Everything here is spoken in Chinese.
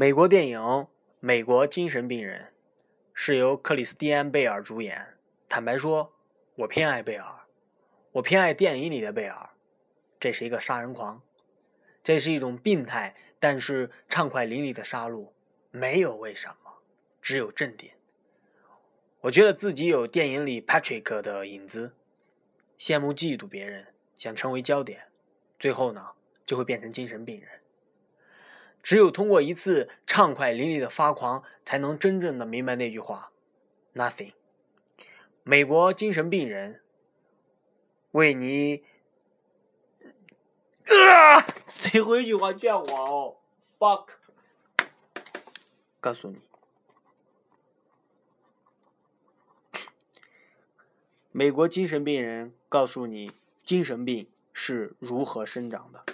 美国电影《美国精神病人》是由克里斯蒂安·贝尔主演。坦白说，我偏爱贝尔，我偏爱电影里的贝尔。这是一个杀人狂，这是一种病态但是畅快淋漓的杀戮。没有为什么，只有镇定。我觉得自己有电影里 Patrick 的影子，羡慕嫉妒别人，想成为焦点，最后呢，就会变成精神病人。只有通过一次畅快淋漓的发狂，才能真正的明白那句话：Nothing。美国精神病人为你，啊！最后一句话叫我哦，fuck。告诉你，美国精神病人告诉你，精神病是如何生长的。